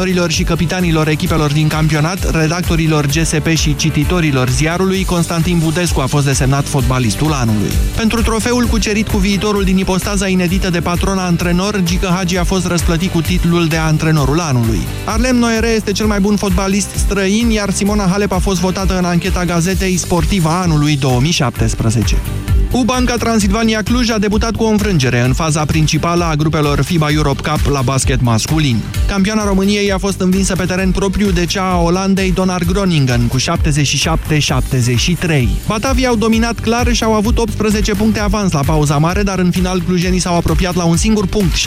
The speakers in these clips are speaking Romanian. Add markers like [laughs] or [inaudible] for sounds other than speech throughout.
Norilor și capitanilor echipelor din campionat, redactorilor GSP și cititorilor ziarului, Constantin Budescu a fost desemnat fotbalistul anului. Pentru trofeul cucerit cu viitorul din ipostaza inedită de patron antrenor, Gică Hagi a fost răsplătit cu titlul de antrenorul anului. Arlem Noere este cel mai bun fotbalist străin, iar Simona Halep a fost votată în ancheta gazetei Sportiva anului 2017. U-Banca Transilvania Cluj a debutat cu o înfrângere în faza principală a grupelor FIBA Europe Cup la basket masculin. Campioana României a fost învinsă pe teren propriu de cea a Olandei Donar Groningen cu 77-73. Batavii au dominat clar și au avut 18 puncte avans la pauza mare, dar în final clujenii s-au apropiat la un singur punct, 73-74,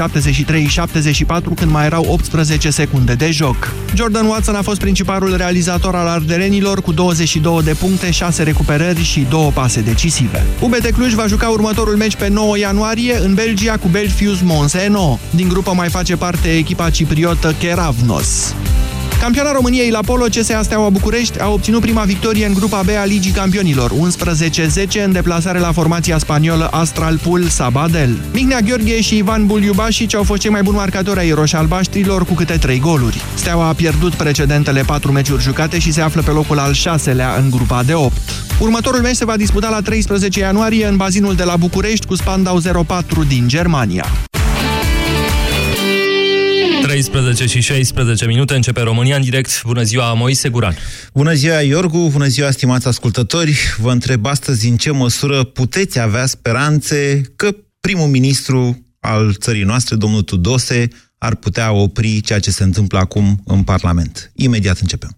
când mai erau 18 secunde de joc. Jordan Watson a fost principalul realizator al arderenilor cu 22 de puncte, 6 recuperări și 2 pase decisive. UBT Cluj va juca următorul meci pe 9 ianuarie în Belgia cu Belfius Monseno. Din grupă mai face parte echipa cipriotă Keravnos. Campiona României la polo, CSA Steaua București, a obținut prima victorie în grupa B a Ligii Campionilor, 11-10 în deplasare la formația spaniolă Astral Pool Sabadell. Mihnea Gheorghe și Ivan Buliubașici au fost cei mai buni marcatori ai roșalbaștrilor cu câte 3 goluri. Steaua a pierdut precedentele 4 meciuri jucate și se află pe locul al 6-lea în grupa de 8. Următorul meci se va disputa la 13 ianuarie în bazinul de la București cu Spandau 04 din Germania. 13 și 16 minute începe România în direct. Bună ziua, Moise Guran. Bună ziua, Iorgu. Bună ziua, stimați ascultători. Vă întreb astăzi în ce măsură puteți avea speranțe că primul ministru al țării noastre, domnul Tudose, ar putea opri ceea ce se întâmplă acum în Parlament. Imediat începem.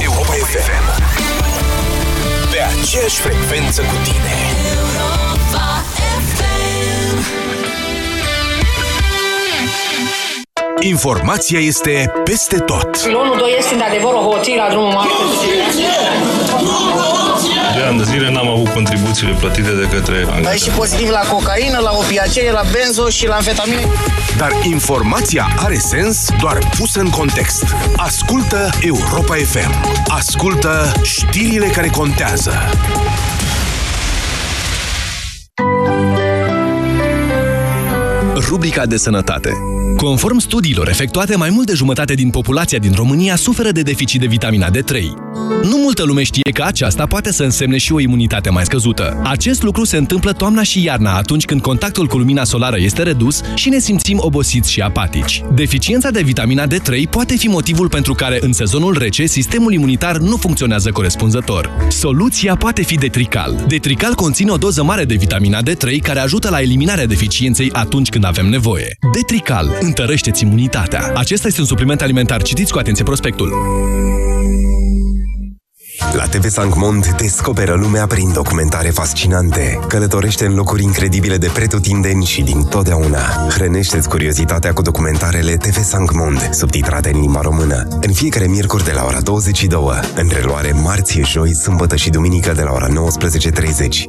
Europa FM. Pe aceeași frecvență cu tine. Informația este peste tot. Pilonul 2 este de adevăr o hoție la drumul mare. De ani de zile n-am avut contribuțiile plătite de către Ai și angajatori. pozitiv la cocaină, la opiacee, la benzo și la amfetamine. Dar informația are sens doar pusă în context. Ascultă Europa FM. Ascultă știrile care contează. Rubrica de sănătate. Conform studiilor efectuate, mai mult de jumătate din populația din România suferă de deficit de vitamina D3. Nu multă lume știe că aceasta poate să însemne și o imunitate mai scăzută. Acest lucru se întâmplă toamna și iarna, atunci când contactul cu lumina solară este redus și ne simțim obosiți și apatici. Deficiența de vitamina D3 poate fi motivul pentru care în sezonul rece sistemul imunitar nu funcționează corespunzător. Soluția poate fi Detrical. Detrical conține o doză mare de vitamina D3 care ajută la eliminarea deficienței atunci când avem nevoie. Detrical întărește-ți imunitatea. Acesta este un supliment alimentar. Citiți cu atenție prospectul. La TV Sancmond descoperă lumea prin documentare fascinante. Călătorește în locuri incredibile de pretutindeni și din totdeauna. Hrănește-ți curiozitatea cu documentarele TV Sancmond, subtitrate în limba română. În fiecare miercuri de la ora 22, în reluare marți, joi, sâmbătă și duminică de la ora 19.30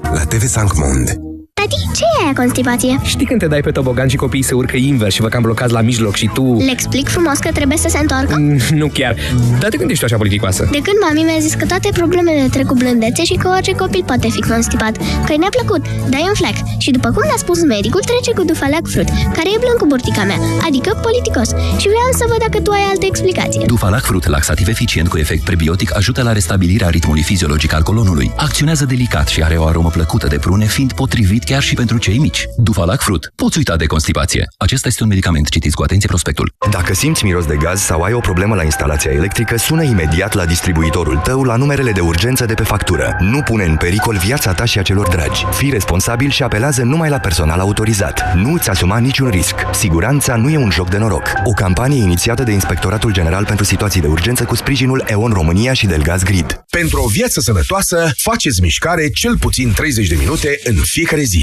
la TV Sancmond. Tati, ce e aia constipație? Știi când te dai pe tobogan și copiii se urcă invers și vă cam blocați la mijloc și tu... Le explic frumos că trebuie să se întoarcă? Mm, Nu chiar. Dar de când ești tu așa politicoasă? De când mami mi-a zis că toate problemele trec cu blândețe și că orice copil poate fi constipat, că i ne-a plăcut, dai un fleac. Și după cum ne-a spus medicul, trece cu dufalac frut, care e blând cu burtica mea, adică politicos. Și vreau să văd dacă tu ai altă explicație. Dufalac Fruit, laxativ eficient cu efect prebiotic, ajută la restabilirea ritmului fiziologic al colonului. Acționează delicat și are o aromă plăcută de prune, fiind potrivit chiar și pentru cei mici. Dufalac Fruit. Poți uita de constipație. Acesta este un medicament. Citiți cu atenție prospectul. Dacă simți miros de gaz sau ai o problemă la instalația electrică, sună imediat la distribuitorul tău la numerele de urgență de pe factură. Nu pune în pericol viața ta și a celor dragi. Fii responsabil și apelează numai la personal autorizat. Nu îți asuma niciun risc. Siguranța nu e un joc de noroc. O campanie inițiată de Inspectoratul General pentru Situații de Urgență cu sprijinul EON România și Delgaz Grid. Pentru o viață sănătoasă, faceți mișcare cel puțin 30 de minute în fiecare zi.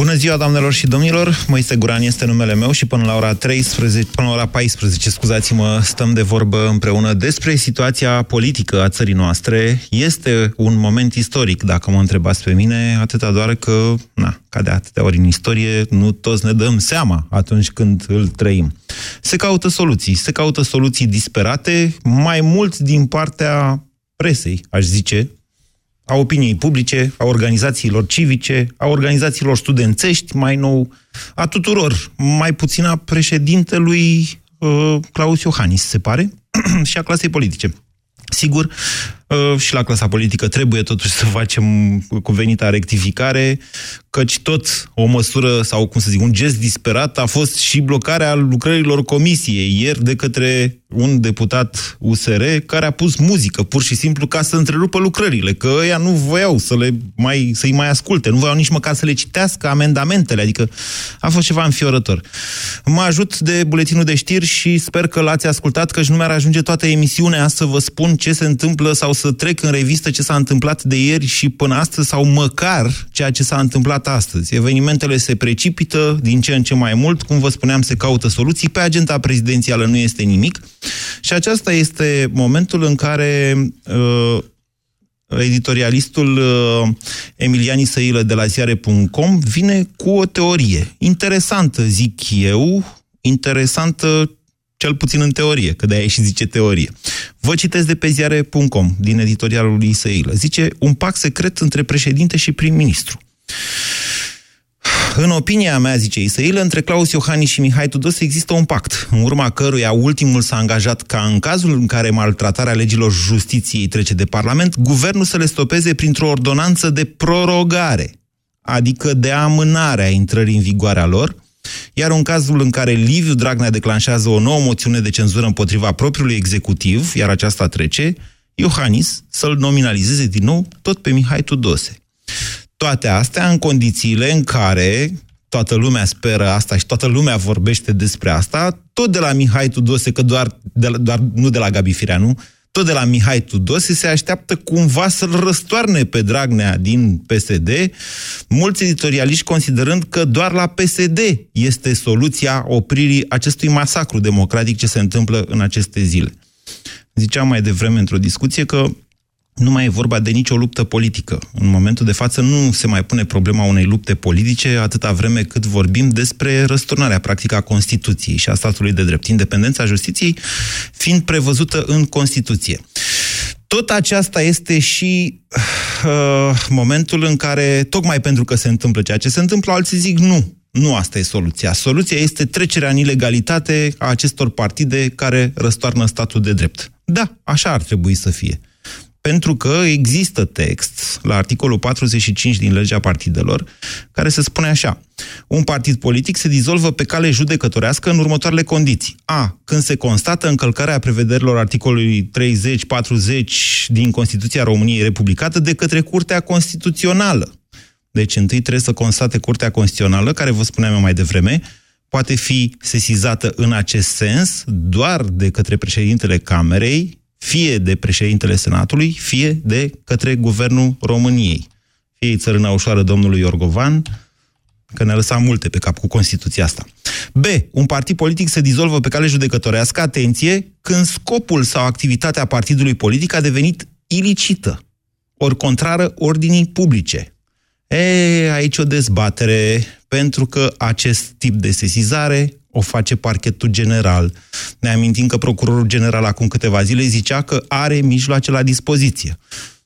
Bună ziua, doamnelor și domnilor! Moise Guran este numele meu și până la ora 13, până la ora 14, scuzați-mă, stăm de vorbă împreună despre situația politică a țării noastre. Este un moment istoric, dacă mă întrebați pe mine, atâta doar că, na, ca de atâtea ori în istorie, nu toți ne dăm seama atunci când îl trăim. Se caută soluții, se caută soluții disperate, mai mult din partea presei, aș zice, a opiniei publice, a organizațiilor civice, a organizațiilor studențești, mai nou, a tuturor, mai puțin a președintelui uh, Claus Iohannis, se pare, [clears throat] și a clasei politice. Sigur, uh, și la clasa politică trebuie totuși să facem cuvenita rectificare, căci tot o măsură sau, cum să zic, un gest disperat a fost și blocarea lucrărilor comisiei ieri de către un deputat USR care a pus muzică pur și simplu ca să întrerupă lucrările, că ăia nu voiau să le mai, să-i mai asculte, nu voiau nici măcar să le citească amendamentele, adică a fost ceva înfiorător. Mă ajut de buletinul de știri și sper că l-ați ascultat, că nu mi-ar ajunge toată emisiunea să vă spun ce se întâmplă sau să trec în revistă ce s-a întâmplat de ieri și până astăzi sau măcar ceea ce s-a întâmplat astăzi. Evenimentele se precipită din ce în ce mai mult, cum vă spuneam, se caută soluții, pe agenda prezidențială nu este nimic, și aceasta este momentul în care uh, editorialistul uh, Emiliani Săilă de la ziare.com vine cu o teorie interesantă, zic eu, interesantă cel puțin în teorie, că de-aia și zice teorie. Vă citesc de pe ziare.com, din editorialul lui Săilă. Zice, un pact secret între președinte și prim-ministru. În opinia mea, zice Isail, între Claus Iohannis și Mihai Tudose există un pact, în urma căruia ultimul s-a angajat ca în cazul în care maltratarea legilor justiției trece de Parlament, guvernul să le stopeze printr-o ordonanță de prorogare, adică de amânare a intrării în vigoare a lor, iar în cazul în care Liviu Dragnea declanșează o nouă moțiune de cenzură împotriva propriului executiv, iar aceasta trece, Iohannis să-l nominalizeze din nou tot pe Mihai Tudose. Toate astea în condițiile în care toată lumea speră asta și toată lumea vorbește despre asta, tot de la Mihai Tudose, că doar, de la, doar nu de la Gabi Fireanu, tot de la Mihai Tudose se așteaptă cumva să-l răstoarne pe Dragnea din PSD, mulți editorialiști considerând că doar la PSD este soluția opririi acestui masacru democratic ce se întâmplă în aceste zile. Ziceam mai devreme într-o discuție că nu mai e vorba de nicio luptă politică. În momentul de față nu se mai pune problema unei lupte politice atâta vreme cât vorbim despre răsturnarea practică a Constituției și a statului de drept. Independența justiției fiind prevăzută în Constituție. Tot aceasta este și uh, momentul în care, tocmai pentru că se întâmplă ceea ce se întâmplă, alții zic nu. Nu asta e soluția. Soluția este trecerea în ilegalitate a acestor partide care răstoarnă statul de drept. Da, așa ar trebui să fie. Pentru că există text la articolul 45 din legea partidelor care se spune așa. Un partid politic se dizolvă pe cale judecătorească în următoarele condiții. A. Când se constată încălcarea prevederilor articolului 30-40 din Constituția României Republicată de către Curtea Constituțională. Deci întâi trebuie să constate Curtea Constituțională, care vă spuneam eu mai devreme, poate fi sesizată în acest sens doar de către președintele Camerei, fie de președintele Senatului, fie de către Guvernul României. Fie țărâna ușoară domnului Iorgovan, că ne-a lăsat multe pe cap cu Constituția asta. B. Un partid politic se dizolvă pe cale judecătorească, atenție, când scopul sau activitatea partidului politic a devenit ilicită, ori contrară ordinii publice. E, aici o dezbatere, pentru că acest tip de sesizare o face parchetul general. Ne amintim că procurorul general acum câteva zile zicea că are mijloace la dispoziție.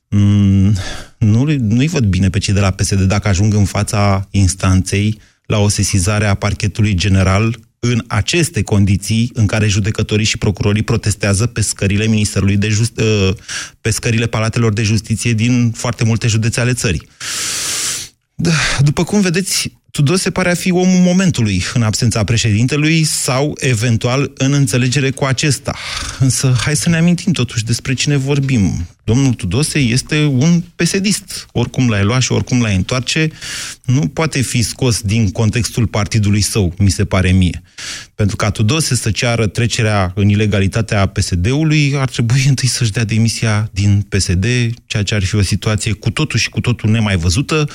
Mm, nu, nu-i văd bine pe cei de la PSD dacă ajung în fața instanței la o sesizare a parchetului general în aceste condiții în care judecătorii și procurorii protestează pe scările Ministerului de Just, ă, pe scările Palatelor de Justiție din foarte multe județe ale țării. Da, după cum vedeți, Tudose pare a fi omul momentului în absența președintelui sau, eventual, în înțelegere cu acesta. Însă, hai să ne amintim totuși despre cine vorbim. Domnul Tudose este un pesedist. Oricum l-ai lua și oricum l-ai întoarce, nu poate fi scos din contextul partidului său, mi se pare mie. Pentru ca Tudose să ceară trecerea în ilegalitatea PSD-ului, ar trebui întâi să-și dea demisia din PSD, ceea ce ar fi o situație cu totul și cu totul nemai văzută,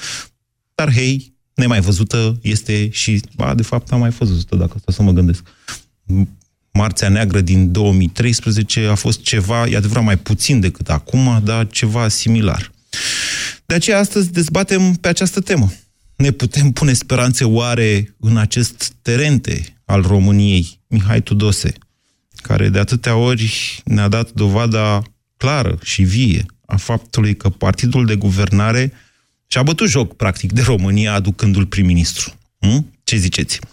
dar hei, nemai văzută este și, ba, de fapt, a mai fost văzută, dacă stau să mă gândesc. Marțea Neagră din 2013 a fost ceva, e adevărat, mai puțin decât acum, dar ceva similar. De aceea astăzi dezbatem pe această temă. Ne putem pune speranțe oare în acest terente al României, Mihai Tudose, care de atâtea ori ne-a dat dovada clară și vie a faptului că partidul de guvernare și-a bătut joc, practic, de România, aducându-l prim-ministru. Hm? Ce ziceți? 0372069599.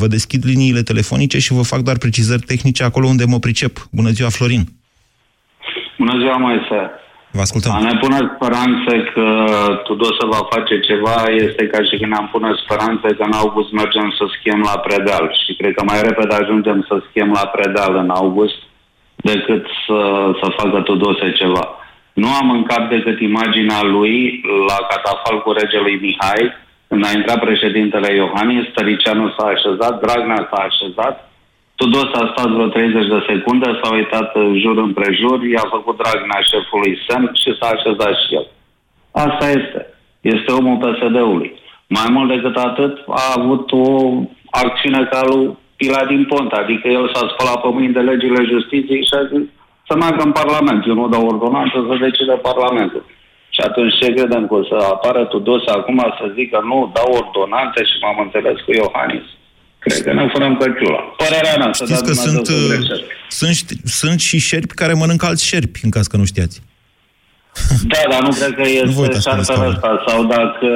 Vă deschid liniile telefonice și vă fac doar precizări tehnice acolo unde mă pricep. Bună ziua, Florin! Bună ziua, Moise! Vă ascultăm. A ne pune speranțe că Tudose va face ceva este ca și când am pune speranțe că în august mergem să schiem la predal. Și cred că mai repede ajungem să schiem la predal în august decât să, să facă Tudose ceva. Nu am în cap decât imaginea lui la catafal cu regelui Mihai, când a intrat președintele Iohannis, Tăricianu s-a așezat, Dragnea s-a așezat, Tudor s-a stat vreo 30 de secunde, s-a uitat jur împrejur, i-a făcut Dragnea șefului semn și s-a așezat și el. Asta este. Este omul PSD-ului. Mai mult decât atât, a avut o acțiune ca lui Pila din Pont, adică el s-a spălat pe mâini de legile justiției și a zis să meargă în Parlament. Eu nu dau ordonanță să decide Parlamentul. Și atunci ce credem că o să apară Tudose acum să zică nu, dau ordonanțe și m-am înțeles cu Iohannis? Cred că ne furăm căciula. Părerea mea. Știți că sunt, uh, sunt, sunt și șerpi care mănâncă alți șerpi, în caz că nu știați. Da, dar nu cred că [laughs] este șarpele ăsta. Sau dacă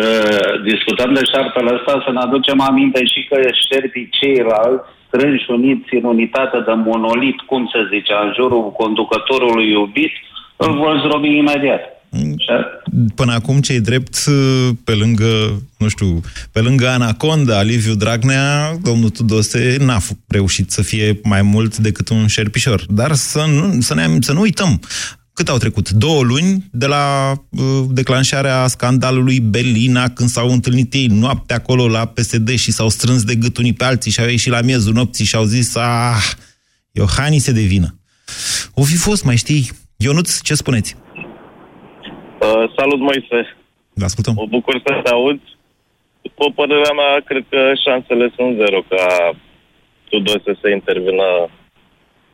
uh, discutăm de șarpele ăsta, să ne aducem aminte și că șerpii ceilalți strânși uniți în unitate de monolit, cum se zice, în jurul conducătorului iubit, îl vor zrobi imediat. Până acum, cei drept, pe lângă, nu știu, pe lângă Anaconda, Liviu Dragnea, domnul Tudose n-a reușit să fie mai mult decât un șerpișor. Dar să nu, să ne, să nu uităm, cât au trecut? Două luni de la uh, declanșarea scandalului Belina, când s-au întâlnit ei noapte acolo la PSD și s-au strâns de gât unii pe alții și au ieșit la miezul nopții și au zis, ah, Iohannis se devină. O fi fost, mai știi? Ionuț, ce spuneți? Uh, salut, Moise. Vă ascultăm. Mă bucur să te aud. După părerea mea, cred că șansele sunt zero ca Tudose să intervină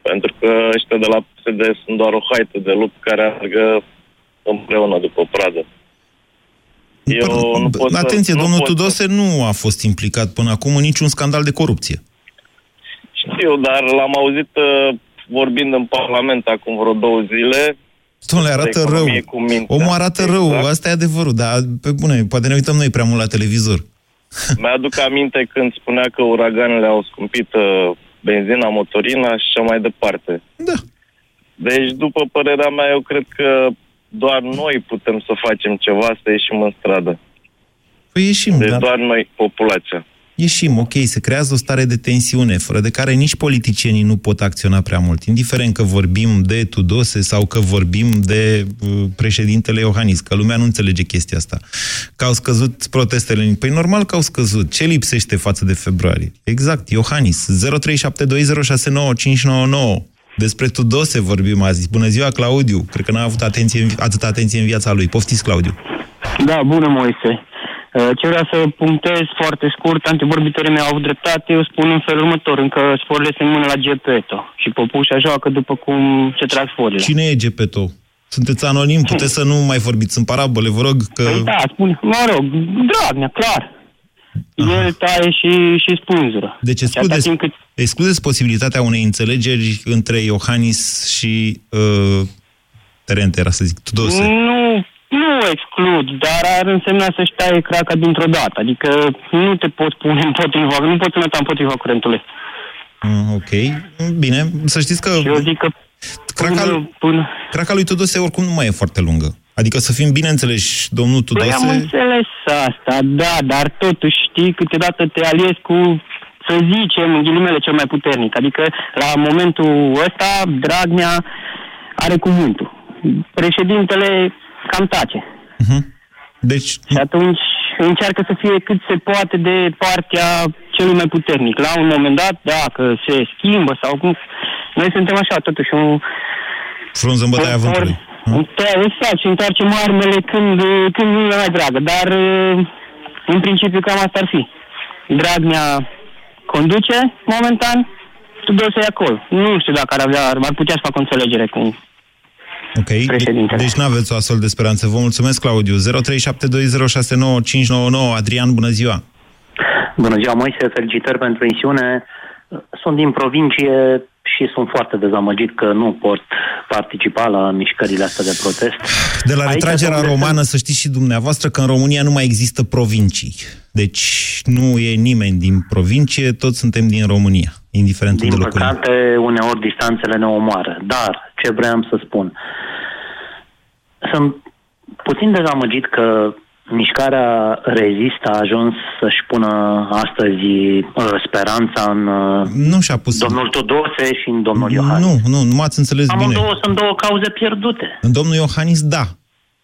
pentru că ăștia de la PSD sunt doar o haită de lupt care argă împreună după pradă. Eu Păi, nu pot Atenție, să, domnul nu Tudose să... nu a fost implicat până acum în niciun scandal de corupție. Știu, dar l-am auzit uh, vorbind în Parlament acum vreo două zile, Domnule, arată rău. Omul arată exact. rău, asta e adevărul, dar pe bune, poate ne uităm noi prea mult la televizor. Mi-aduc aminte când spunea că uraganele au scumpit uh, benzina, motorina și așa mai departe. Da. Deci, după părerea mea, eu cred că doar noi putem să facem ceva, să ieșim în stradă. Păi ieșim, Deci dar... doar noi, populația. Ieșim, ok, se creează o stare de tensiune, fără de care nici politicienii nu pot acționa prea mult, indiferent că vorbim de Tudose sau că vorbim de uh, președintele Iohannis, că lumea nu înțelege chestia asta. Că au scăzut protestele. Păi normal că au scăzut. Ce lipsește față de februarie? Exact, Iohannis. 0372069599. Despre Tudose vorbim azi. Bună ziua, Claudiu. Cred că n-a avut atenție, atâta atenție în viața lui. Poftiți, Claudiu. Da, bună, Moise. Uh, Ce vreau să punctez foarte scurt, antivorbitorii mei au avut dreptate, eu spun în felul următor, încă sporile se mână la Gepeto și popușa joacă după cum se trag sporile. Cine e Gepeto? Sunteți anonim, puteți să nu mai vorbiți în parabole, vă rog că... Păi da, spun, mă rog, Dragnea, clar. El taie și, și spânzură. Deci Și atâta excludeți, timp cât excludeți posibilitatea unei înțelegeri între Iohannis și uh, Terente, era să zic, Tudose. Nu, nu exclud, dar ar însemna să-și taie craca dintr-o dată. Adică nu te poți pune împotriva, nu poți înăta împotriva curentului. Mm, ok, bine, să știți că... Eu zic că craca, până, până... craca lui Tudose oricum nu mai e foarte lungă. Adică să fim bine înțeleși, domnul Tudose... Păi am înțeles asta, da, dar totuși știi, câteodată te aliezi cu, să zicem, în ghilimele cel mai puternic. Adică la momentul ăsta, Dragnea are cuvântul. Președintele cam tace. Deci... Și atunci încearcă să fie cât se poate de partea celui mai puternic. La un moment dat, dacă se schimbă sau cum... Noi suntem așa, totuși, un... Frunză în bătaia Ori- vântului. Exact, și întoarcem armele când, când nu e mai dragă, dar în principiu cam asta ar fi. Dragnea conduce momentan, Tudose e acolo. Nu știu dacă ar avea, ar putea să facă o înțelegere cu Ok, deci nu aveți o astfel de speranță. Vă mulțumesc, Claudiu. 0372069599. Adrian, bună ziua! Bună ziua, Moise, felicitări pentru emisiune. Sunt din provincie și sunt foarte dezamăgit că nu pot participa la mișcările astea de protest. De la retragerea romană, să știți și dumneavoastră că în România nu mai există provincii. Deci nu e nimeni din provincie, toți suntem din România, indiferent din de locul. Din păcate, uneori distanțele ne omoară. Dar, ce vreau să spun, sunt puțin dezamăgit că mișcarea Rezist a ajuns să-și pună astăzi uh, speranța în uh, nu și-a pus... domnul Tudose și în domnul Iohannis. Nu, nu, nu m-ați înțeles Amândouă bine. două, sunt două cauze pierdute. În domnul Iohannis, da.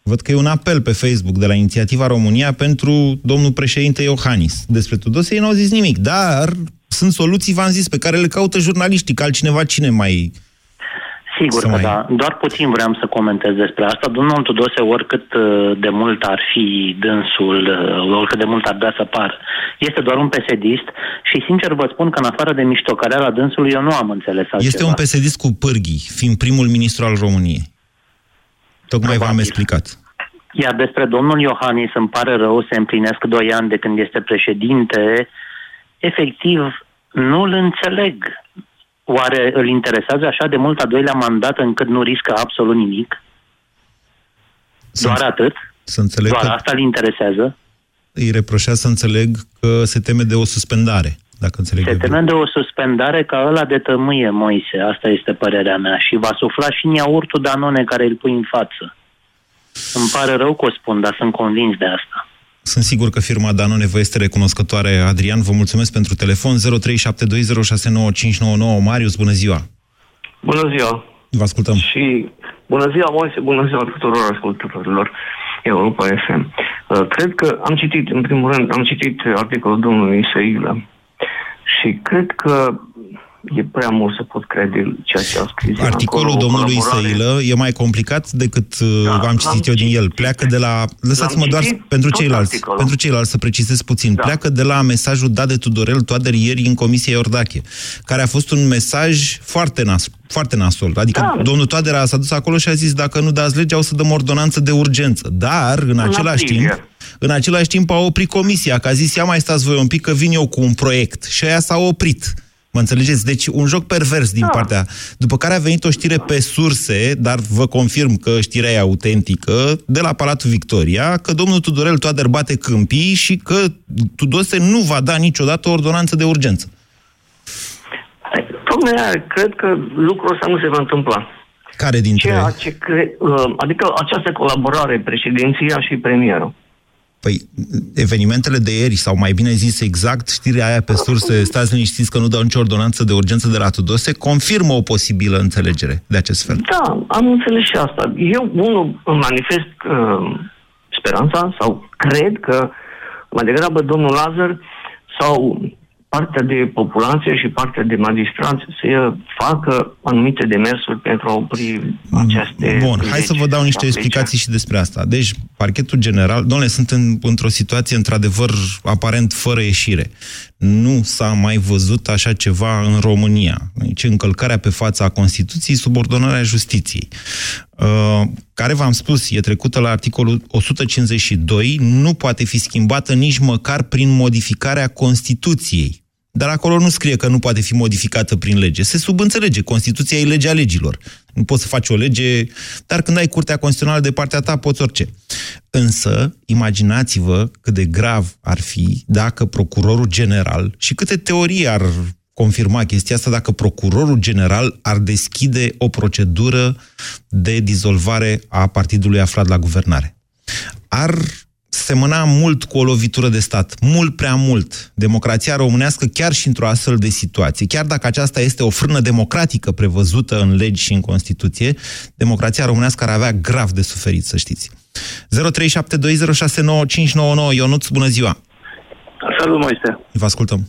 Văd că e un apel pe Facebook de la Inițiativa România pentru domnul președinte Iohannis. Despre Tudose ei n-au zis nimic, dar sunt soluții, v-am zis, pe care le caută jurnaliștii, că altcineva cine mai Sigur că mai... da. Doar puțin vreau să comentez despre asta. Domnul Tudose, oricât uh, de mult ar fi dânsul, uh, oricât de mult ar da să par, este doar un pesedist și sincer vă spun că în afară de la dânsului eu nu am înțeles altceva. Este un pesedist cu pârghii, fiind primul ministru al României. Tocmai v-am explicat. Iar despre domnul Iohannis îmi pare rău, se împlinesc doi ani de când este președinte. Efectiv, nu-l înțeleg Oare îl interesează așa de mult a doilea mandat încât nu riscă absolut nimic? Să Doar atât? Să înțeleg Doar că asta îl interesează? Îi reproșează să înțeleg că se teme de o suspendare, dacă înțeleg Se teme de o suspendare ca ăla de tămâie, Moise. Asta este părerea mea. Și va sufla și în iaurtul Danone care îl pui în față. Îmi pare rău că o spun, dar sunt convins de asta. Sunt sigur că firma Danone vă este recunoscătoare. Adrian, vă mulțumesc pentru telefon 0372069599. Marius, bună ziua! Bună ziua! Vă ascultăm. Și bună ziua, Moise, bună ziua tuturor ascultătorilor Europa FM. Uh, cred că am citit, în primul rând, am citit articolul domnului Seilă și cred că e prea mult să pot crede ceea ce a scris. Articolul acolo, domnului Săilă e mai complicat decât uh, da, v-am citit eu din el. Pleacă de la... Lăsați-mă doar pentru ceilalți, articolul. pentru ceilalți să precizez puțin. Da. Pleacă de la mesajul dat de Tudorel Toader ieri în Comisia Iordache, care a fost un mesaj foarte nas, foarte nasol. Adică da. domnul Toader a s-a dus acolo și a zis dacă nu dați legea o să dăm ordonanță de urgență. Dar, în, în același timp, în același timp a oprit comisia, că a zis, ia mai stați voi un pic că vin eu cu un proiect. Și aia s-a oprit. Mă înțelegeți? Deci un joc pervers din da. partea. După care a venit o știre pe surse, dar vă confirm că știrea e autentică, de la Palatul Victoria, că domnul Tudorel Toader bate câmpii și că Tudose nu va da niciodată o ordonanță de urgență. Tocmai cred că lucrul ăsta nu se va întâmpla. Care dintre... Ceea ce cre... Uh, adică această colaborare, președinția și premierul. Păi, evenimentele de ieri, sau mai bine zis exact, știrea aia pe surse, stați liniștiți că nu dau nicio ordonanță de urgență de la Tudose, confirmă o posibilă înțelegere de acest fel. Da, am înțeles și asta. Eu, unul, îmi manifest uh, speranța, sau cred că mai degrabă domnul Lazar sau partea de populație și partea de magistrați să facă anumite demersuri pentru a opri aceste... Bun, hai să vă dau niște explicații și despre asta. Deci, parchetul general, domnule, sunt în, într-o situație într-adevăr aparent fără ieșire. Nu s-a mai văzut așa ceva în România. Deci încălcarea pe fața Constituției, subordonarea justiției. Uh, care, v-am spus, e trecută la articolul 152, nu poate fi schimbată nici măcar prin modificarea Constituției. Dar acolo nu scrie că nu poate fi modificată prin lege. Se subînțelege. Constituția e legea legilor. Nu poți să faci o lege, dar când ai Curtea Constituțională de partea ta, poți orice. Însă, imaginați-vă cât de grav ar fi dacă procurorul general, și câte teorii ar confirma chestia asta, dacă procurorul general ar deschide o procedură de dizolvare a partidului aflat la guvernare. Ar semăna mult cu o lovitură de stat, mult prea mult. Democrația românească, chiar și într-o astfel de situație, chiar dacă aceasta este o frână democratică prevăzută în legi și în Constituție, democrația românească ar avea grav de suferit, să știți. 0372069599 Ionuț, bună ziua! Salut, Moise! Vă ascultăm!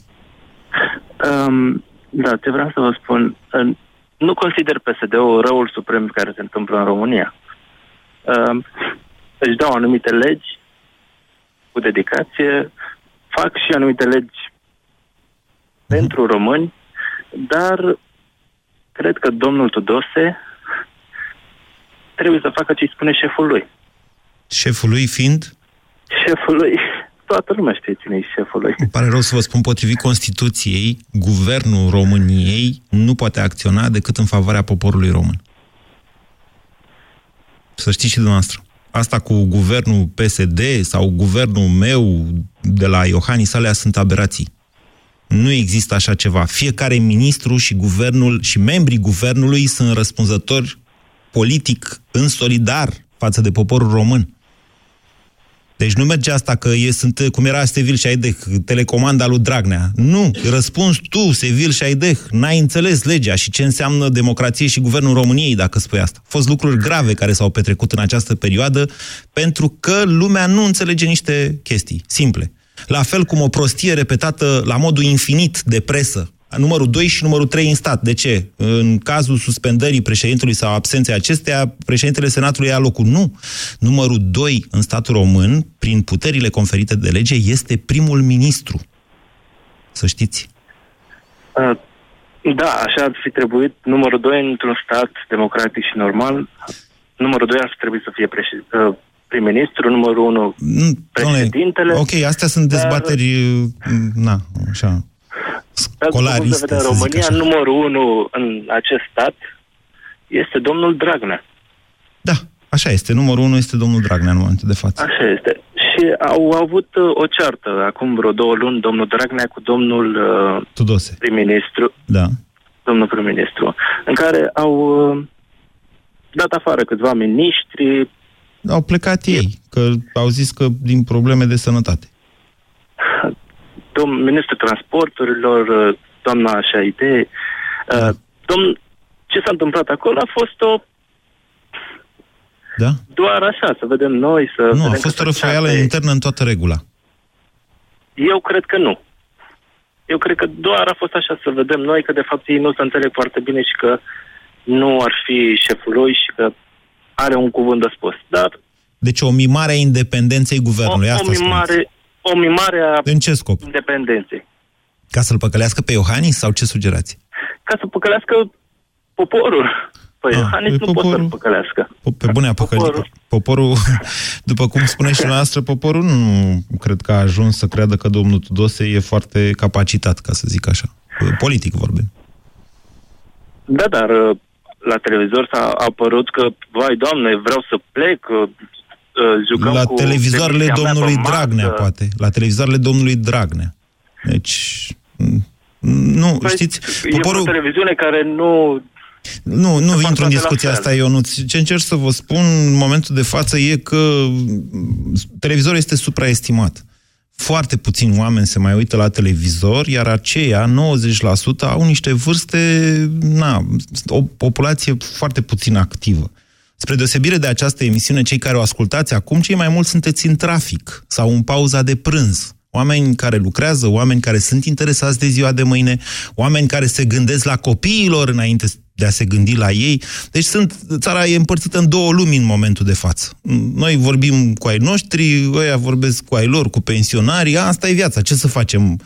Um, da, ce vreau să vă spun, nu consider PSD-ul răul suprem care se întâmplă în România. uh, își dau anumite legi cu dedicație, fac și anumite legi pentru români, dar cred că domnul Tudose trebuie să facă ce îi spune șeful lui. Șeful lui fiind? Șeful lui, toată lumea știe cine e șeful lui. Îmi pare rău să vă spun, potrivit Constituției, guvernul României nu poate acționa decât în favoarea poporului român. Să știți și dumneavoastră. Asta cu guvernul PSD sau guvernul meu de la Iohannis alea sunt aberații. Nu există așa ceva. Fiecare ministru și guvernul și membrii guvernului sunt răspunzători politic în solidar față de poporul român. Deci nu merge asta că e, sunt, cum era Sevil și Aideh, telecomanda lui Dragnea. Nu, răspuns tu, Sevil și Aideh, n-ai înțeles legea și ce înseamnă democrație și guvernul României, dacă spui asta. Au fost lucruri grave care s-au petrecut în această perioadă, pentru că lumea nu înțelege niște chestii simple. La fel cum o prostie repetată la modul infinit de presă, numărul 2 și numărul 3 în stat. De ce? În cazul suspendării președintelui sau absenței acestea, președintele Senatului ia locul. Nu. Numărul 2 în statul român, prin puterile conferite de lege, este primul ministru. Să știți. Uh, da, așa ar fi trebuit. Numărul 2 într-un stat democratic și normal, numărul 2 ar trebui să fie președinte, uh, prim-ministru, numărul 1 președintele. Ok, astea sunt dezbateri, dar... na, așa, scolariste, în România, numărul unu în acest stat este domnul Dragnea. Da, așa este. Numărul unu este domnul Dragnea în momentul de față. Așa este. Și au avut uh, o ceartă acum vreo două luni, domnul Dragnea cu domnul uh, Tudose. prim-ministru. Da. Domnul prim-ministru. În care au uh, dat afară câțiva miniștri. Au plecat ei, că au zis că din probleme de sănătate [laughs] domn ministrul transporturilor, uh, doamna Șaide, uh, domn, ce s-a întâmplat acolo a fost o da? Doar așa, să vedem noi, să... Nu, vedem a fost o răfaială internă în toată regula. Eu cred că nu. Eu cred că doar a fost așa să vedem noi că de fapt ei nu se înțeleg foarte bine și că nu ar fi șeful lui și că are un cuvânt de spus. Dar... Deci o mimare a independenței guvernului, o, asta o mimare, spuneți o mimare a în ce scop? independenței. Ca să-l păcălească pe Iohannis sau ce sugerați? Ca să păcălească poporul. Păi ah, Iohannis nu poporul... poate să-l păcălească. Pe bune a păcălit. Poporul. poporul, [laughs] după cum spune și noastră, poporul nu cred că a ajuns să creadă că domnul Tudose e foarte capacitat, ca să zic așa. Politic vorbim. Da, dar uh, la televizor s-a apărut că, vai, doamne, vreau să plec, uh, Uh, jucăm La cu televizoarele domnului Dragnea, masă. poate. La televizoarele domnului Dragnea. Deci, nu, păi, știți, poporul... E o televiziune care nu... Nu, nu intru în discuția asta, eu nu. Ce încerc să vă spun în momentul de față e că televizorul este supraestimat. Foarte puțini oameni se mai uită la televizor, iar aceia, 90%, au niște vârste, na, o populație foarte puțin activă. Spre deosebire de această emisiune, cei care o ascultați acum, cei mai mulți sunteți în trafic sau în pauza de prânz. Oameni care lucrează, oameni care sunt interesați de ziua de mâine, oameni care se gândesc la copiilor înainte de a se gândi la ei. Deci sunt, țara e împărțită în două lumi în momentul de față. Noi vorbim cu ai noștri, ăia vorbesc cu ai lor, cu pensionarii, asta e viața, ce să facem?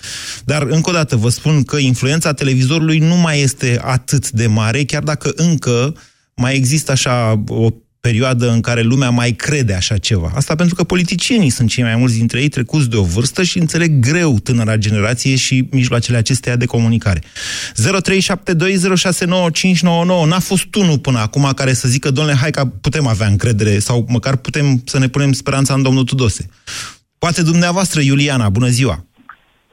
Dar, încă o dată, vă spun că influența televizorului nu mai este atât de mare, chiar dacă încă mai există așa o perioadă în care lumea mai crede așa ceva. Asta pentru că politicienii sunt cei mai mulți dintre ei trecuți de o vârstă și înțeleg greu tânăra generație și mijloacele acesteia de comunicare. 0372069599 n-a fost unul până acum care să zică, domnule, hai că putem avea încredere sau măcar putem să ne punem speranța în domnul Tudose. Poate dumneavoastră, Iuliana, bună ziua!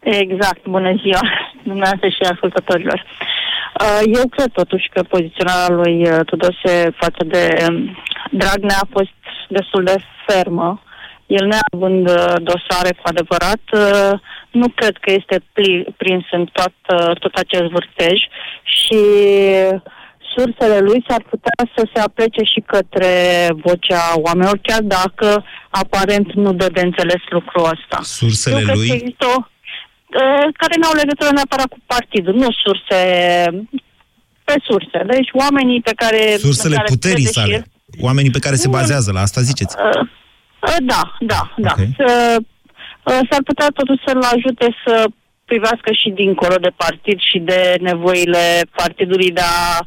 Exact, bună ziua, [laughs] dumneavoastră și ascultătorilor. Uh, eu cred totuși că poziționarea lui uh, Tudose față de um, Dragnea a fost destul de fermă. El neavând uh, dosare cu adevărat, nu cred că este prins în tot, tot acest vârtej și sursele lui s-ar putea să se aplece și către vocea oamenilor, chiar dacă aparent nu dă de înțeles lucrul ăsta. Sursele Eu lui? Că există o, care nu au legătură neapărat cu partidul, nu surse, pe surse. Deci oamenii pe care... Sursele pe care puterii crede și sale. el- Oamenii pe care se bazează, la asta ziceți. Uh, uh, da, da, da. Okay. Să, uh, s-ar putea totuși să-l ajute să privească și dincolo de partid și de nevoile partidului de a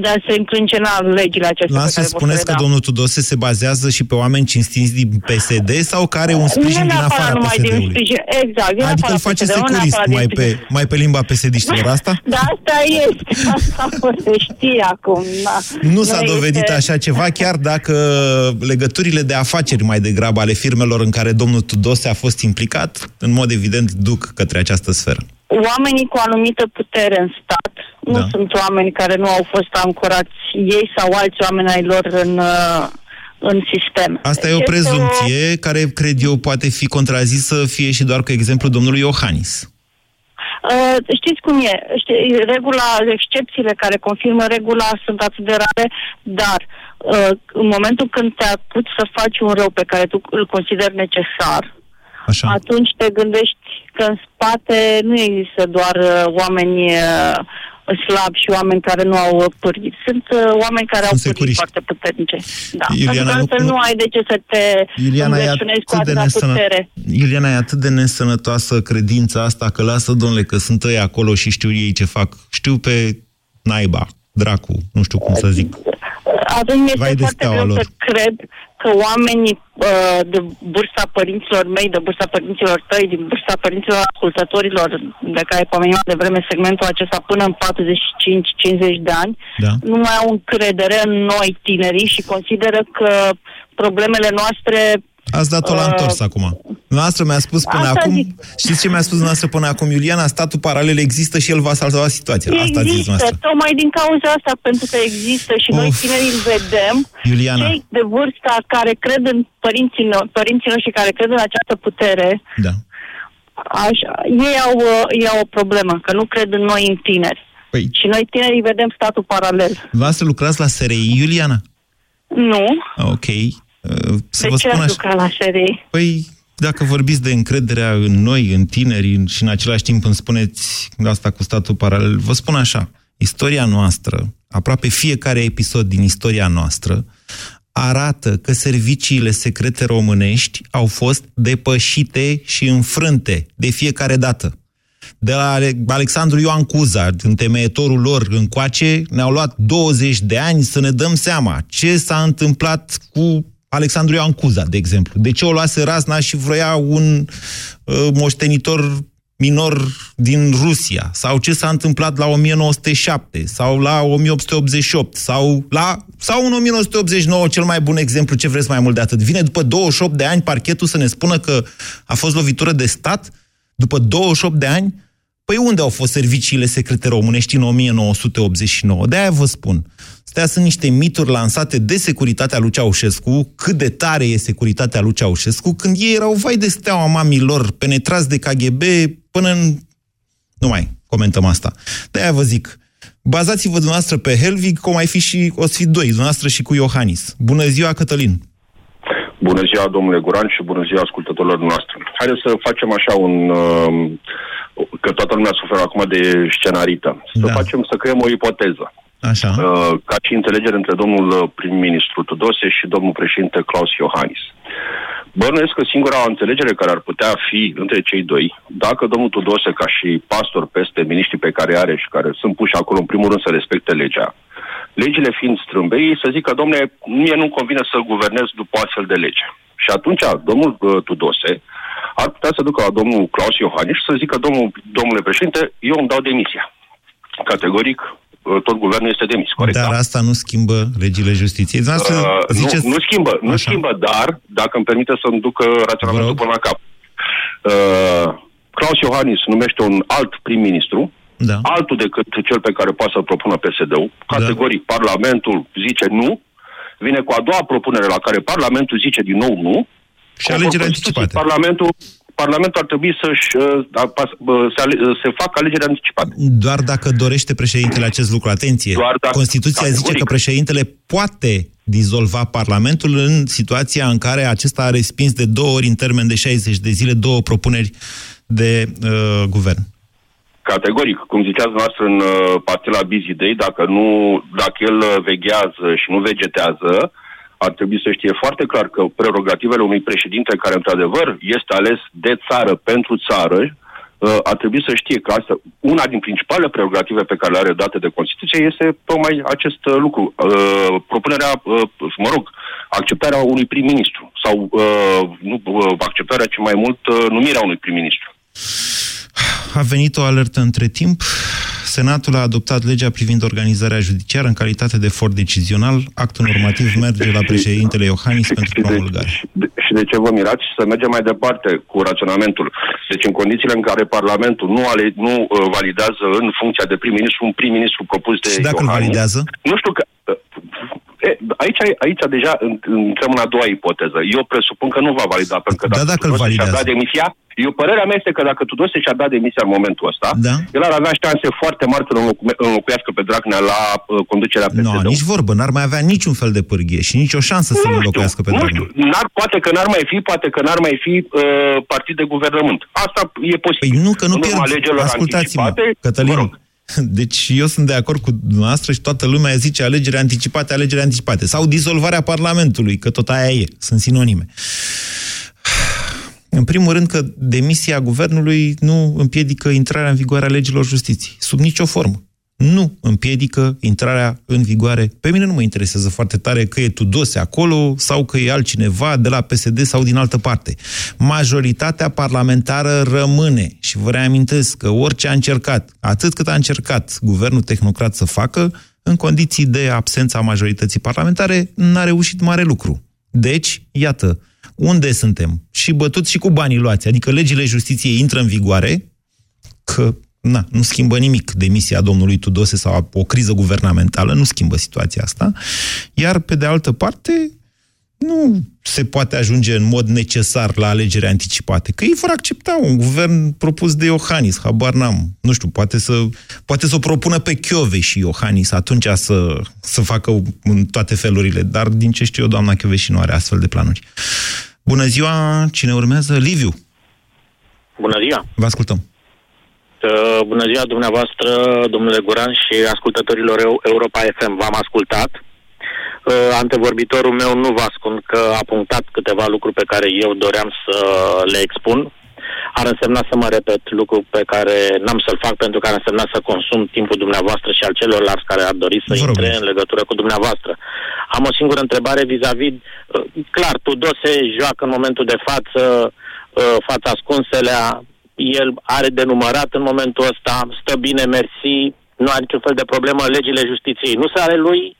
de a se încrâncena legile acestea. La să spuneți că domnul Tudose se bazează și pe oameni cinstiți din PSD sau care un sprijin nu din afara PSD-ului? Sprijin, exact. Din adică îl face securist mai pe, mai pe limba PSD-știlor [laughs] asta? Da, asta este. Asta [laughs] se știe acum. Da. Nu s-a nu dovedit este... așa ceva, chiar dacă legăturile de afaceri mai degrabă ale firmelor în care domnul Tudose a fost implicat, în mod evident, duc către această sferă oamenii cu anumită putere în stat nu da. sunt oameni care nu au fost ancorați ei sau alți oameni ai lor în, uh, în sistem. Asta e o prezumție o... care, cred eu, poate fi contrazisă fie și doar cu exemplu domnului Iohannis. Uh, știți cum e? Știi, regula, excepțiile care confirmă regula sunt atât de rare, dar uh, în momentul când te apuci să faci un rău pe care tu îl consideri necesar, Așa. atunci te gândești că în spate nu există doar uh, oameni uh, slabi și oameni care nu au pârghii. Sunt uh, oameni care Sunt au pârghii foarte puternice. Da. Iuliana, Pentru că nu, nu ai de ce să te Iuliana e atât de nesănă... putere. Iuliana, e atât de nesănătoasă credința asta că lasă, domnule, că sunt ei acolo și știu ei ce fac. Știu pe naiba, dracu, nu știu cum să zic. Atunci mi este foarte greu lor. să cred că oamenii uh, de bursa părinților mei, de bursa părinților tăi, din bursa părinților ascultătorilor de care pomeneam de vreme segmentul acesta până în 45-50 de ani, da. nu mai au încredere în noi tinerii și consideră că problemele noastre Ați dat-o la uh, întors acum. Noastră mi-a spus până acum, zic. știți ce mi-a spus noastră până acum, Iuliana, statul paralel există și el va salva situația. Există, asta zis noastră. tocmai din cauza asta, pentru că există și of. noi tinerii îl vedem, Iuliana. cei de vârsta care cred în părinții, no- părinții noștri, care cred în această putere, da. așa, ei, au, ei au o problemă, că nu cred în noi în tineri. Păi. Și noi tinerii vedem statul paralel. Va să lucrați la SRI, Iuliana? Nu. Ok. Să de vă ce spun așa... la serii? Păi, dacă vorbiți de încrederea în noi, în tineri, și în același timp îmi spuneți asta cu statul paralel, vă spun așa, istoria noastră, aproape fiecare episod din istoria noastră, arată că serviciile secrete românești au fost depășite și înfrânte de fiecare dată. De la Alexandru Ioan Cuza, întemeietorul lor încoace, ne-au luat 20 de ani să ne dăm seama ce s-a întâmplat cu Alexandru Ioan Cuza, de exemplu. De ce o luase razna și vroia un uh, moștenitor minor din Rusia? Sau ce s-a întâmplat la 1907? Sau la 1888? Sau, la, sau în 1989, cel mai bun exemplu, ce vreți mai mult de atât? Vine după 28 de ani parchetul să ne spună că a fost lovitură de stat? După 28 de ani? Păi unde au fost serviciile secrete românești în 1989? De-aia vă spun. Astea sunt niște mituri lansate de securitatea lui Ceaușescu, cât de tare e securitatea lui Ceaușescu, când ei erau vai de steaua mamilor, penetrați de KGB până în... Nu mai comentăm asta. De-aia vă zic, bazați-vă dumneavoastră pe Helvig, cum mai fi și o să fi doi, dumneavoastră și cu Iohannis. Bună ziua, Cătălin! Bună ziua, domnule Guran, și bună ziua ascultătorilor noastre. Haideți să facem așa un... Uh, că toată lumea suferă acum de scenarită. Să da. facem, să creăm o ipoteză. Așa. Uh, ca și înțelegere între domnul uh, prim-ministru Tudose și domnul președinte Claus Iohannis. Bănuiesc că singura înțelegere care ar putea fi între cei doi, dacă domnul Tudose, ca și pastor peste miniștrii pe care are și care sunt puși acolo, în primul rând, să respecte legea, legile fiind strâmbei, să zică, domnule, mie nu convine să guvernez după astfel de lege. Și atunci, domnul uh, Tudose ar putea să ducă la domnul Claus Iohannis și să zică, domnul, domnule președinte, eu îmi dau demisia. Categoric, Uh, tot guvernul este demis, corect? Dar da? asta nu schimbă legile justiției. Uh, ziceți... nu, nu schimbă, nu Așa. schimbă, dar, dacă îmi permite să-mi ducă raționamentul până la cap. Uh, Claus Iohannis numește un alt prim-ministru, da. altul decât cel pe care poate să-l propună PSD-ul. Da. Categoric, da. Parlamentul zice nu, vine cu a doua propunere la care Parlamentul zice din nou nu, și alegeri anticipate. Parlamentul Parlamentul ar trebui să-și uh, să, se facă alegeri anticipate. Doar dacă dorește președintele acest lucru. Atenție! Doar dacă, Constituția categoric. zice că președintele poate dizolva Parlamentul în situația în care acesta a respins de două ori în termen de 60 de zile două propuneri de uh, guvern. Categoric, cum ziceați noastră în uh, partila Busy Day, dacă, nu, dacă el veghează și nu vegetează, ar trebui să știe foarte clar că prerogativele unui președinte care, într-adevăr, este ales de țară pentru țară, uh, ar trebui să știe că asta, una din principalele prerogative pe care le are date de Constituție este tocmai acest uh, lucru. Uh, propunerea, uh, mă rog, acceptarea unui prim-ministru sau uh, nu uh, acceptarea, ci mai mult uh, numirea unui prim-ministru. [sighs] A venit o alertă între timp. Senatul a adoptat legea privind organizarea judiciară în calitate de for decizional. Actul normativ merge la președintele Iohannis pentru promulgare. De- Și de ce vă mirați? Să mergem mai departe cu raționamentul. Deci în condițiile în care Parlamentul nu, ale, nu uh, validează în funcția de prim-ministru un prim-ministru propus de Și dacă îl Iohannis, validează? Nu știu că... uh, E, aici, aici deja in- intrăm în a doua ipoteză. Eu presupun că nu va valida, pentru că Da, dacă, dacă îl Tudose și-a validează. dat demisia, eu părerea mea este că dacă Tudose și-a dat demisia în momentul ăsta, Da. el ar avea șanse foarte mari să înlocu- înlocuiască pe Dragnea la uh, conducerea Nu, PSD-ului. nici vorbă, n-ar mai avea niciun fel de pârghie și nicio șansă să-l înlocuiască pe Nu Dragnea. știu, n-ar, poate că n-ar mai fi, poate că n-ar mai fi uh, partid de guvernământ. Asta e posibil. Păi nu, că nu În urma pierd. alegerilor Ascultați-mă, anticipate, Cătălin. [laughs] Deci eu sunt de acord cu dumneavoastră și toată lumea zice alegeri anticipate, alegeri anticipate. Sau dizolvarea Parlamentului, că tot aia e. Sunt sinonime. [sighs] În primul rând că demisia guvernului nu împiedică intrarea în vigoare a legilor justiției. Sub nicio formă. Nu împiedică intrarea în vigoare. Pe mine nu mă interesează foarte tare că e Tudose acolo sau că e altcineva de la PSD sau din altă parte. Majoritatea parlamentară rămâne și vă reamintesc că orice a încercat, atât cât a încercat guvernul tehnocrat să facă, în condiții de absența majorității parlamentare, n-a reușit mare lucru. Deci, iată, unde suntem? Și bătuți și cu banii luați. Adică legile justiției intră în vigoare, că na, nu schimbă nimic demisia domnului Tudose sau o criză guvernamentală, nu schimbă situația asta, iar pe de altă parte nu se poate ajunge în mod necesar la alegeri anticipate, că ei vor accepta un guvern propus de Iohannis, habar n-am. Nu știu, poate să, poate să o propună pe Chiove și Iohannis atunci să, să facă în toate felurile, dar din ce știu eu, doamna Chiove și nu are astfel de planuri. Bună ziua, cine urmează? Liviu, Bună ziua! vă ascultăm. Uh, Bună ziua dumneavoastră, domnule Guran și ascultătorilor Eu- Europa FM. V-am ascultat. Uh, Antevorbitorul meu nu vă ascund că a punctat câteva lucruri pe care eu doream să le expun. Ar însemna să mă repet lucru pe care n-am să-l fac pentru că ar însemna să consum timpul dumneavoastră și al celorlalți care ar dori să Vă rog. intre în legătură cu dumneavoastră. Am o singură întrebare vis-a-vis, uh, clar, Tudose joacă în momentul de față uh, fața ascunselea, el are de numărat în momentul ăsta, stă bine, mersi, nu are niciun fel de problemă, legile justiției nu sunt ale lui,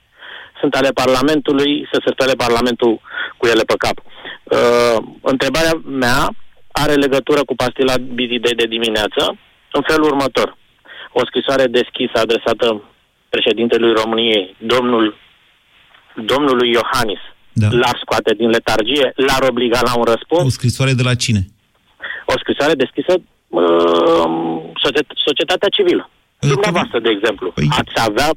sunt ale Parlamentului, să se spele Parlamentul cu ele pe cap. Uh, întrebarea mea are legătură cu pastila Busy Day de dimineață în felul următor. O scrisoare deschisă adresată președintelui României, domnul, domnului Iohannis, Da. l-ar scoate din letargie, l-ar obliga la un răspuns, O scrisoare de la cine? O scrisoare deschisă uh, socie- societatea civilă. Dumneavoastră, de exemplu, ați avea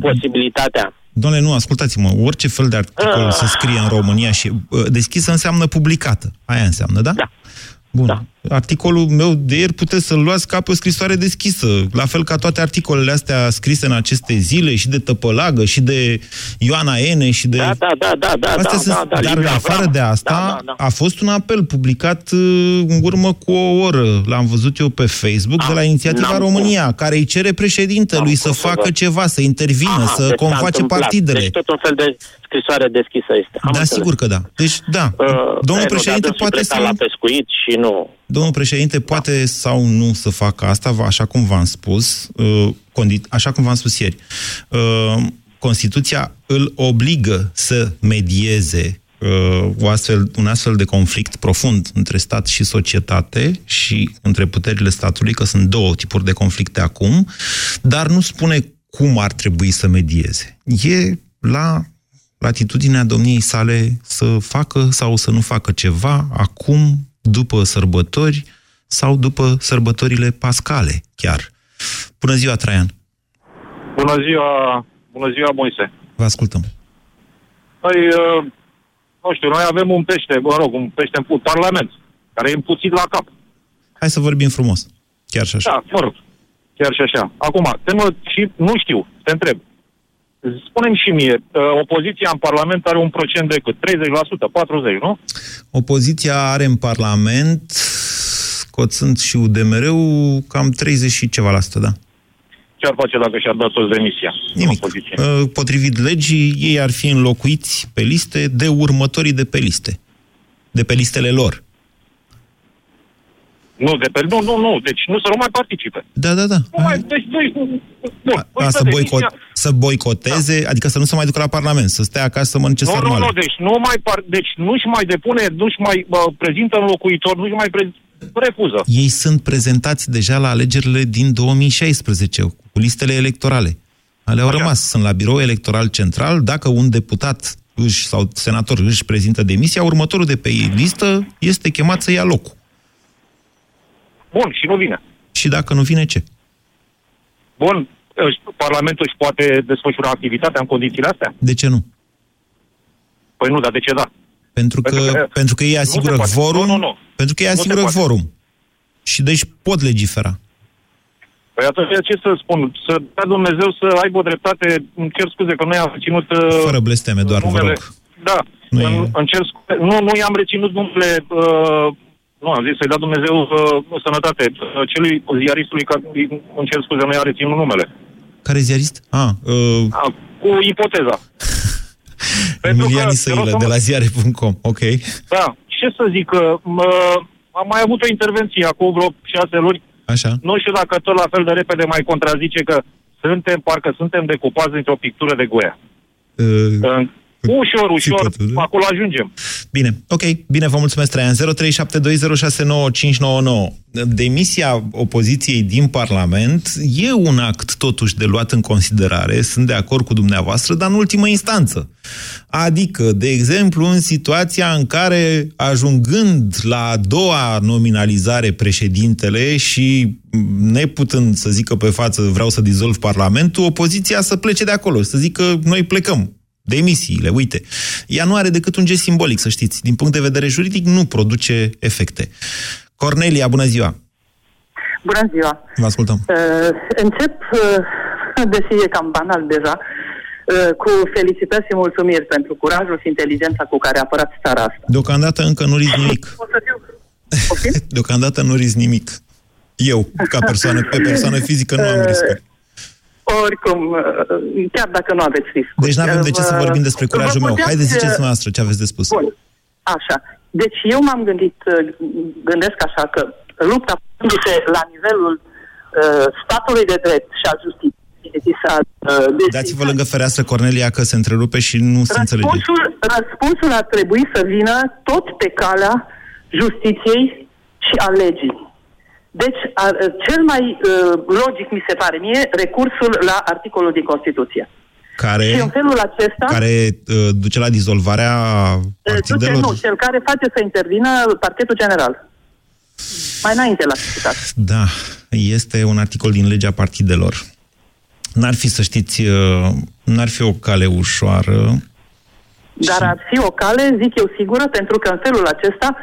posibilitatea Doamne, nu, ascultați-mă, orice fel de articol Ah. se scrie în România și uh, deschisă înseamnă publicată. Aia înseamnă, da? Da. Bun. Da. Articolul meu de ieri puteți să-l luați ca pe o scrisoare deschisă, la fel ca toate articolele astea scrise în aceste zile, și de Tăpălagă, și de Ioana Ene, și de... Da, da, da, da, da, Astea da, sunt, da, da, dar Liviu afară Avram. de asta, Da, da, da. a fost un apel publicat uh, în urmă cu o oră, l-am văzut eu pe Facebook, de la Inițiativa n-am- România, care îi cere președintelui să facă ceva, să intervină, Aha, să deci s-a convoace întâmplat. partidele. Deci tot un fel de scrisoare deschisă este. Am Da, înțeles. sigur că da. Deci, da. Uh, Domnul e, nu, președinte dar dânsul poate pleca să... la pescuit și nu... Domnul președinte poate sau nu să facă asta, va- așa cum v-am spus, uh, condi- așa cum v-am spus ieri. Uh, Constituția îl obligă să medieze uh, o astfel, un astfel de conflict profund între stat și societate și între puterile statului, că sunt două tipuri de conflicte acum, dar nu spune cum ar trebui să medieze. E la latitudinea domniei sale să facă sau să nu facă ceva acum, după sărbători sau după sărbătorile pascale chiar. Bună ziua, Traian! Bună ziua, bună ziua, Moise. Vă ascultăm. Păi, uh, nu știu, noi avem un pește, mă rog, un pește în pu- Parlament, care e împuțit la cap. Hai să vorbim frumos. Chiar și așa. Da, mă rog, chiar și așa. Acum, temă și nu știu, te întreb. Spunem și mie, uh, opoziția în Parlament are un procent de cât? 30%, 40%, nu? Opoziția are în Parlament, scoțând și UDMR-ul, cam 30 și ceva la sută, da. Ce ar face dacă și-ar da toți demisia? Nimic. Uh, Potrivit legii, ei ar fi înlocuiți pe liste de următorii de pe liste. De pe listele lor. Nu, de pe, nu, nu, nu, deci nu să nu mai participe. Da, da, da. Nu mai, deci, deci, bun, A, să, uite, boicot, demisia- să boicoteze, adică să nu se mai ducă la Parlament, să stea acasă să mănânce Nu, nu, sarmale. nu, deci nu mai, par, deci nu-și mai depune, nu-și mai bă, prezintă înlocuitor, nu-și mai pre, refuză. Ei sunt prezentați deja la alegerile din 2016, cu listele electorale. Ale au rămas, sunt la birou electoral central. Dacă un deputat își, sau senator își prezintă demisia, următorul de pe ei listă este chemat să ia locul. Bun, și nu vine. Și dacă nu vine, ce? Bun, își- Parlamentul își poate desfășura activitatea în condițiile astea? De ce nu? Păi nu, dar de ce da? Pentru că, Pentru că- pentru că ei nu se asigură poate. vorum, Nu, nu, nu. pentru că ei Nu se asigură poate. vorum. Și deci pot legifera. Păi atunci ce să spun? Să dea Dumnezeu să aibă o dreptate, îmi cer scuze că noi am reținut... uh, Fără blesteme, doar vă numele. rog. Da, Nu nu, e- în, îmi cer scuze. Nu, nu i-am reținut numele... Uh, nu, am zis să-i dea Dumnezeu uh, sănătate. Uh, celui ziaristului care îmi cer scuze, nu i-am reținut numele. Care ziarist? Ah, uh, A, cu ipoteza. [laughs] Emilian că- Isăilă, te rog de să la mă- ziare.com. Ok. Da, ce să zic, că mă, am mai avut o intervenție acum vreo șase luni. Așa. Nu știu dacă tot la fel de repede mai contrazice că suntem, parcă suntem decupați într-o pictură de goia. Uh, Ușor, ușor, țipotul, da? acolo ajungem. Bine, ok, bine, vă mulțumesc, Traian. 0372069599. Demisia opoziției din Parlament e un act totuși de luat în considerare, sunt de acord cu dumneavoastră, dar în ultimă instanță. Adică, de exemplu, în situația în care, ajungând la a doua nominalizare președintele și neputând să zică pe față vreau să dizolv Parlamentul, opoziția să plece de acolo, să zică noi plecăm, demisiile, uite. Ea nu are decât un gest simbolic, să știți. Din punct de vedere juridic, nu produce efecte. Cornelia, bună ziua! Bună ziua! Vă ascultăm. Uh, încep, uh, [laughs] deși e cam banal deja, uh, cu felicitări și mulțumiri pentru curajul și inteligența cu care apărați țara asta. Deocamdată încă nu risc nimic. [laughs] O să fiu... Deocamdată nu risc nimic. Eu, ca persoană, pe persoană fizică, nu am riscuri. Oricum, uh, chiar dacă nu aveți risc. Deci nu avem de ce să Vă- vorbim despre vă curajul meu. puteați, Haideți, uh, ziceți noastră ce aveți de spus. Bun, așa. Deci eu m-am gândit, uh, gândesc așa, că lupta făcându-se la nivelul uh, statului de drept și al justiției s-a uh, deci Dați-vă lângă fereastră, Cornelia, că se întrerupe și nu se înțelege. Răspunsul, răspunsul ar trebui să vină tot pe calea justiției și a legii. Deci, ar, cel mai uh, logic, mi se pare mie, recursul la articolul din Constituție. Care, Și în felul acesta, care uh, duce la dizolvarea uh, duce, partidelor? nu, cel care face să intervină parchetul general. Mai înainte l-a citat. Da, este un articol din legea partidelor. N-ar fi, să știți, uh, n-ar fi o cale ușoară. Dar ar fi o cale, zic eu, sigură, pentru că în felul acesta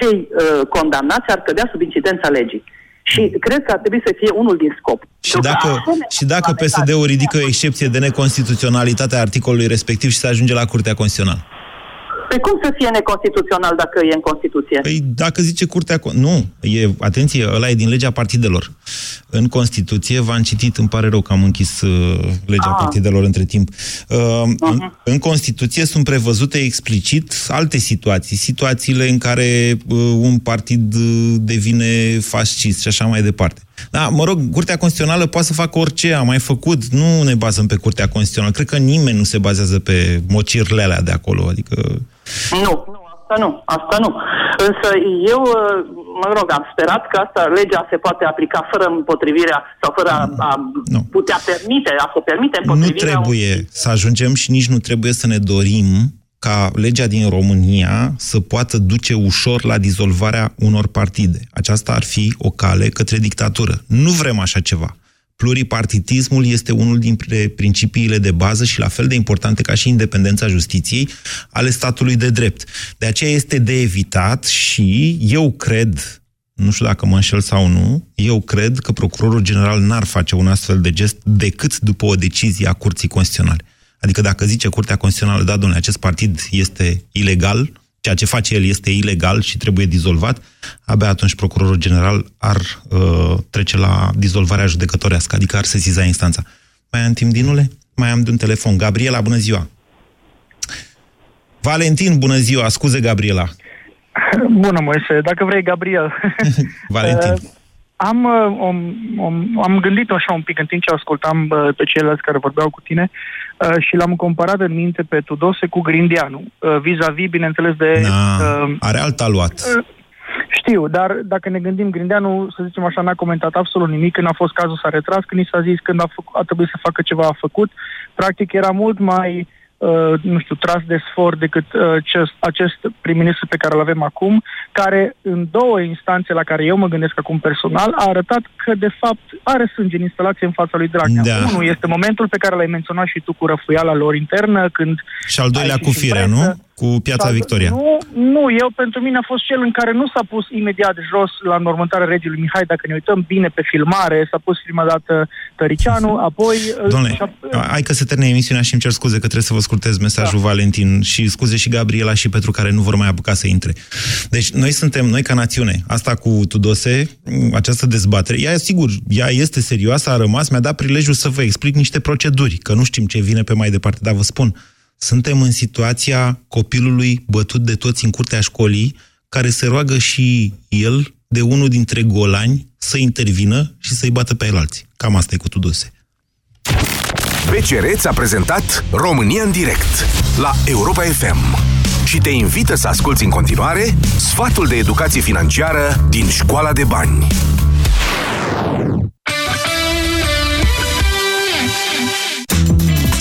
cei uh, condamnați ar cădea sub incidența legii. Și cred că ar trebui să fie unul din scop. Și dacă, și dacă PSD-ul ridică o excepție de neconstituționalitate a articolului respectiv și se ajunge la Curtea Constituțională? Pe cum să fie neconstituțional dacă e în Constituție? Păi dacă zice Curtea... Con- Nu, e, atenție, ăla e din legea partidelor. În Constituție, v-am citit, îmi pare rău că am închis uh, legea Ah. partidelor între timp. Uh, în, în Constituție sunt prevăzute explicit alte situații, situațiile în care uh, un partid uh, devine fascist și așa mai departe. Da, mă rog, Curtea Constituțională poate să facă orice a mai făcut. Nu ne bazăm pe Curtea Constituțională. Cred că nimeni nu se bazează pe mocirle alea de acolo. Adică Nu, nu, asta nu, asta nu. Însă eu, uh, mă rog, am sperat că asta, legea se poate aplica fără împotrivirea sau fără a, a putea permite, a se permite nu împotrivirea trebuie să ajungem și nici nu trebuie să ne dorim ca legea din România să poată duce ușor la dizolvarea unor partide. Aceasta ar fi o cale către dictatură. Nu vrem așa ceva. Pluripartitismul este unul dintre principiile de bază și la fel de importante ca și independența justiției ale statului de drept. De aceea este de evitat și eu cred, nu știu dacă mă înșel sau nu, eu cred că procurorul general n-ar face un astfel de gest decât după o decizie a Curții Constituționale. Adică dacă zice Curtea Constituțională, da, domnule, acest partid este ilegal, ceea ce face el este ilegal și trebuie dizolvat, abia atunci procurorul general ar uh, trece la dizolvarea judecătorească, adică ar sesiza instanța. Mai am timp, Dinule? Mai am de un telefon. Gabriela, bună ziua! Valentin, bună ziua! Scuze, Gabriela. [laughs] Bună, Moise. Dacă vrei, Gabriel. [laughs] Valentin. [laughs] Uh, am, uh, om, om, am gândit așa un pic în timp ce ascultam uh, pe ceilalți care vorbeau cu tine uh, și l-am comparat în minte pe Tudose cu Grindeanu, uh, vis-a-vis, bineînțeles, de... Na, uh, are alt aluat. uh, știu, dar dacă ne gândim, Grindeanu, să zicem așa, n-a comentat absolut nimic. Când a fost cazul, s-a retras. Când i s-a zis, când a, făc, a trebuit să facă ceva, a făcut. Practic era mult mai, uh, nu știu, tras de sfor decât uh, acest, acest prim-ministru pe care îl avem acum, care în două instanțe la care eu mă gândesc acum personal, a arătat că, de fapt, are sânge în instalație în fața lui Dragnea. Da. Unul este momentul pe care l-ai menționat și tu cu răfuiala lor internă, când Și al doilea ai cu ieșit în firea, presă. nu? Cu Piața Sau- Victoria. Nu, nu, eu pentru mine a fost cel în care nu s-a pus imediat jos la înmormântarea regiului Mihai, dacă ne uităm bine pe filmare, s-a pus prima dată Tăricianu, apoi... Doamne, și-a- hai că se termine emisiunea și îmi cer scuze că trebuie să vă scurtez mesajul da. Valentin și scuze și Gabriela și pentru care nu vor mai apuca să intre. Deci noi suntem, noi ca națiune, asta cu Tudose, această dezbatere, ea sigur, ea este serioasă, a rămas, mi-a dat prilejul să vă explic niște proceduri, că nu știm ce vine pe mai departe, dar vă spun, suntem în situația copilului bătut de toți în curtea școlii, care se roagă și el de unul dintre golani să intervină și să-i bată pe el alții. Cam asta e cu Tudose. BCR ți-a prezentat România în direct la Europa FM și te invită să asculti în continuare sfatul de educație financiară din Școala de Bani.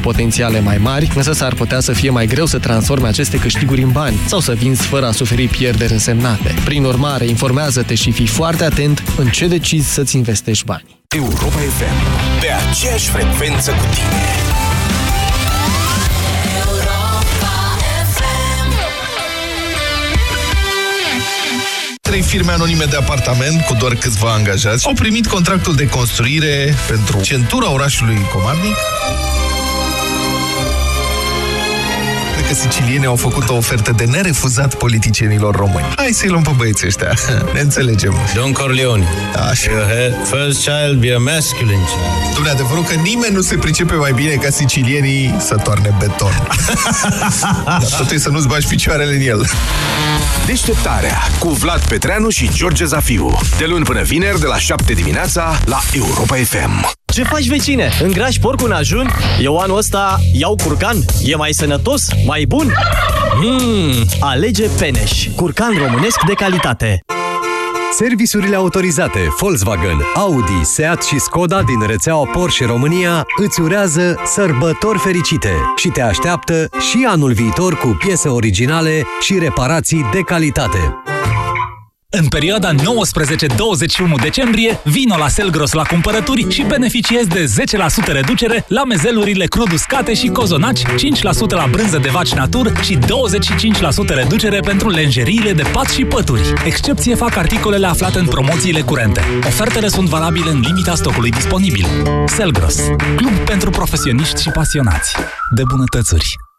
potențiale mai mari, însă s-ar putea să fie mai greu să transforme aceste câștiguri în bani sau să vinzi fără a suferi pierderi însemnate. Prin urmare, informează-te și fii foarte atent în ce decizi să-ți investești bani. Europa FM, pe aceeași frecvență cu tine. Trei firme anonime de apartament cu doar câțiva angajați au primit contractul de construire pentru centura orașului Comarnic. Că sicilienii au făcut o ofertă de nerefuzat politicienilor români. Hai să-i luăm pe băieții ăștia. [laughs] Ne înțelegem. Don Corleone. Așa. First child be a masculine child. Dom'le, adevărul că nimeni nu se pricepe mai bine ca sicilienii să toarne beton. [laughs] Dar totul e să nu-ți bagi picioarele în el. Deșteptarea cu Vlad Petreanu și George Zafiu. De luni până vineri, de la 7 dimineața, la Europa FM. Ce faci, vecine? Îngrași porcul în ajun? Eu anul ăsta iau curcan. E mai sănătos? Mai bun? Mmm, alege Peneș. Curcan românesc de calitate. Serviciurile autorizate Volkswagen, Audi, Seat și Skoda din rețeaua Porsche România îți urează sărbători fericite și te așteaptă și anul viitor cu piese originale și reparații de calitate. În perioada 19-21 decembrie, vino la Selgros la cumpărături și beneficiezi de 10% reducere la mezelurile crud uscate și cozonaci, 5% la brânză de vaci natur și 25% reducere pentru lenjeriile de pat și pături. Excepție fac articolele aflate în promoțiile curente. Ofertele sunt valabile în limita stocului disponibil. Selgros, club pentru profesioniști și pasionați de bunătățuri.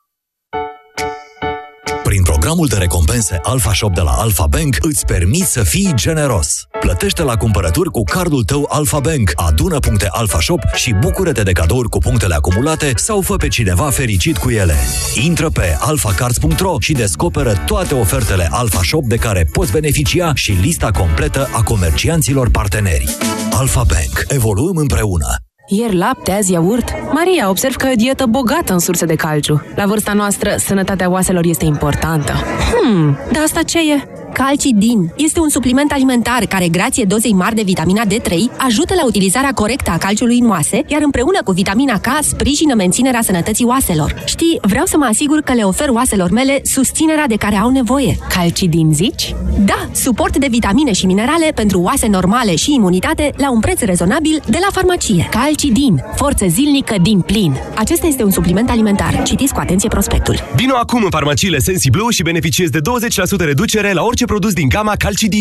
Prin programul de recompense Alpha Shop de la Alpha Bank îți permiți să fii generos. Plătește la cumpărături cu cardul tău Alpha Bank, adună puncte Alpha Shop și bucură-te de cadouri cu punctele acumulate sau fă pe cineva fericit cu ele. Intră pe alphacards.ro și descoperă toate ofertele Alpha Shop de care poți beneficia și lista completă a comercianților parteneri. Alpha Bank. Evoluăm împreună. Ieri lapte, azi iaurt. Maria, observ că e o dietă bogată în surse de calciu. La vârsta noastră, sănătatea oaselor este importantă. Hmm, dar asta ce e? Calcidin este un supliment alimentar care, grație dozei mari de vitamina D3, ajută la utilizarea corectă a calciului în oase, iar împreună cu vitamina K sprijină menținerea sănătății oaselor. Știi, vreau să mă asigur că le ofer oaselor mele susținerea de care au nevoie. Calcidin, zici? Da, suport de vitamine și minerale pentru oase normale și imunitate la un preț rezonabil de la farmacie. Calcidin, forță zilnică din plin. Acesta este un supliment alimentar. Citiți cu atenție prospectul. Vino acum în farmaciile Sensiblu și beneficiezi de 20% reducere la orice produs din gama Calcidin.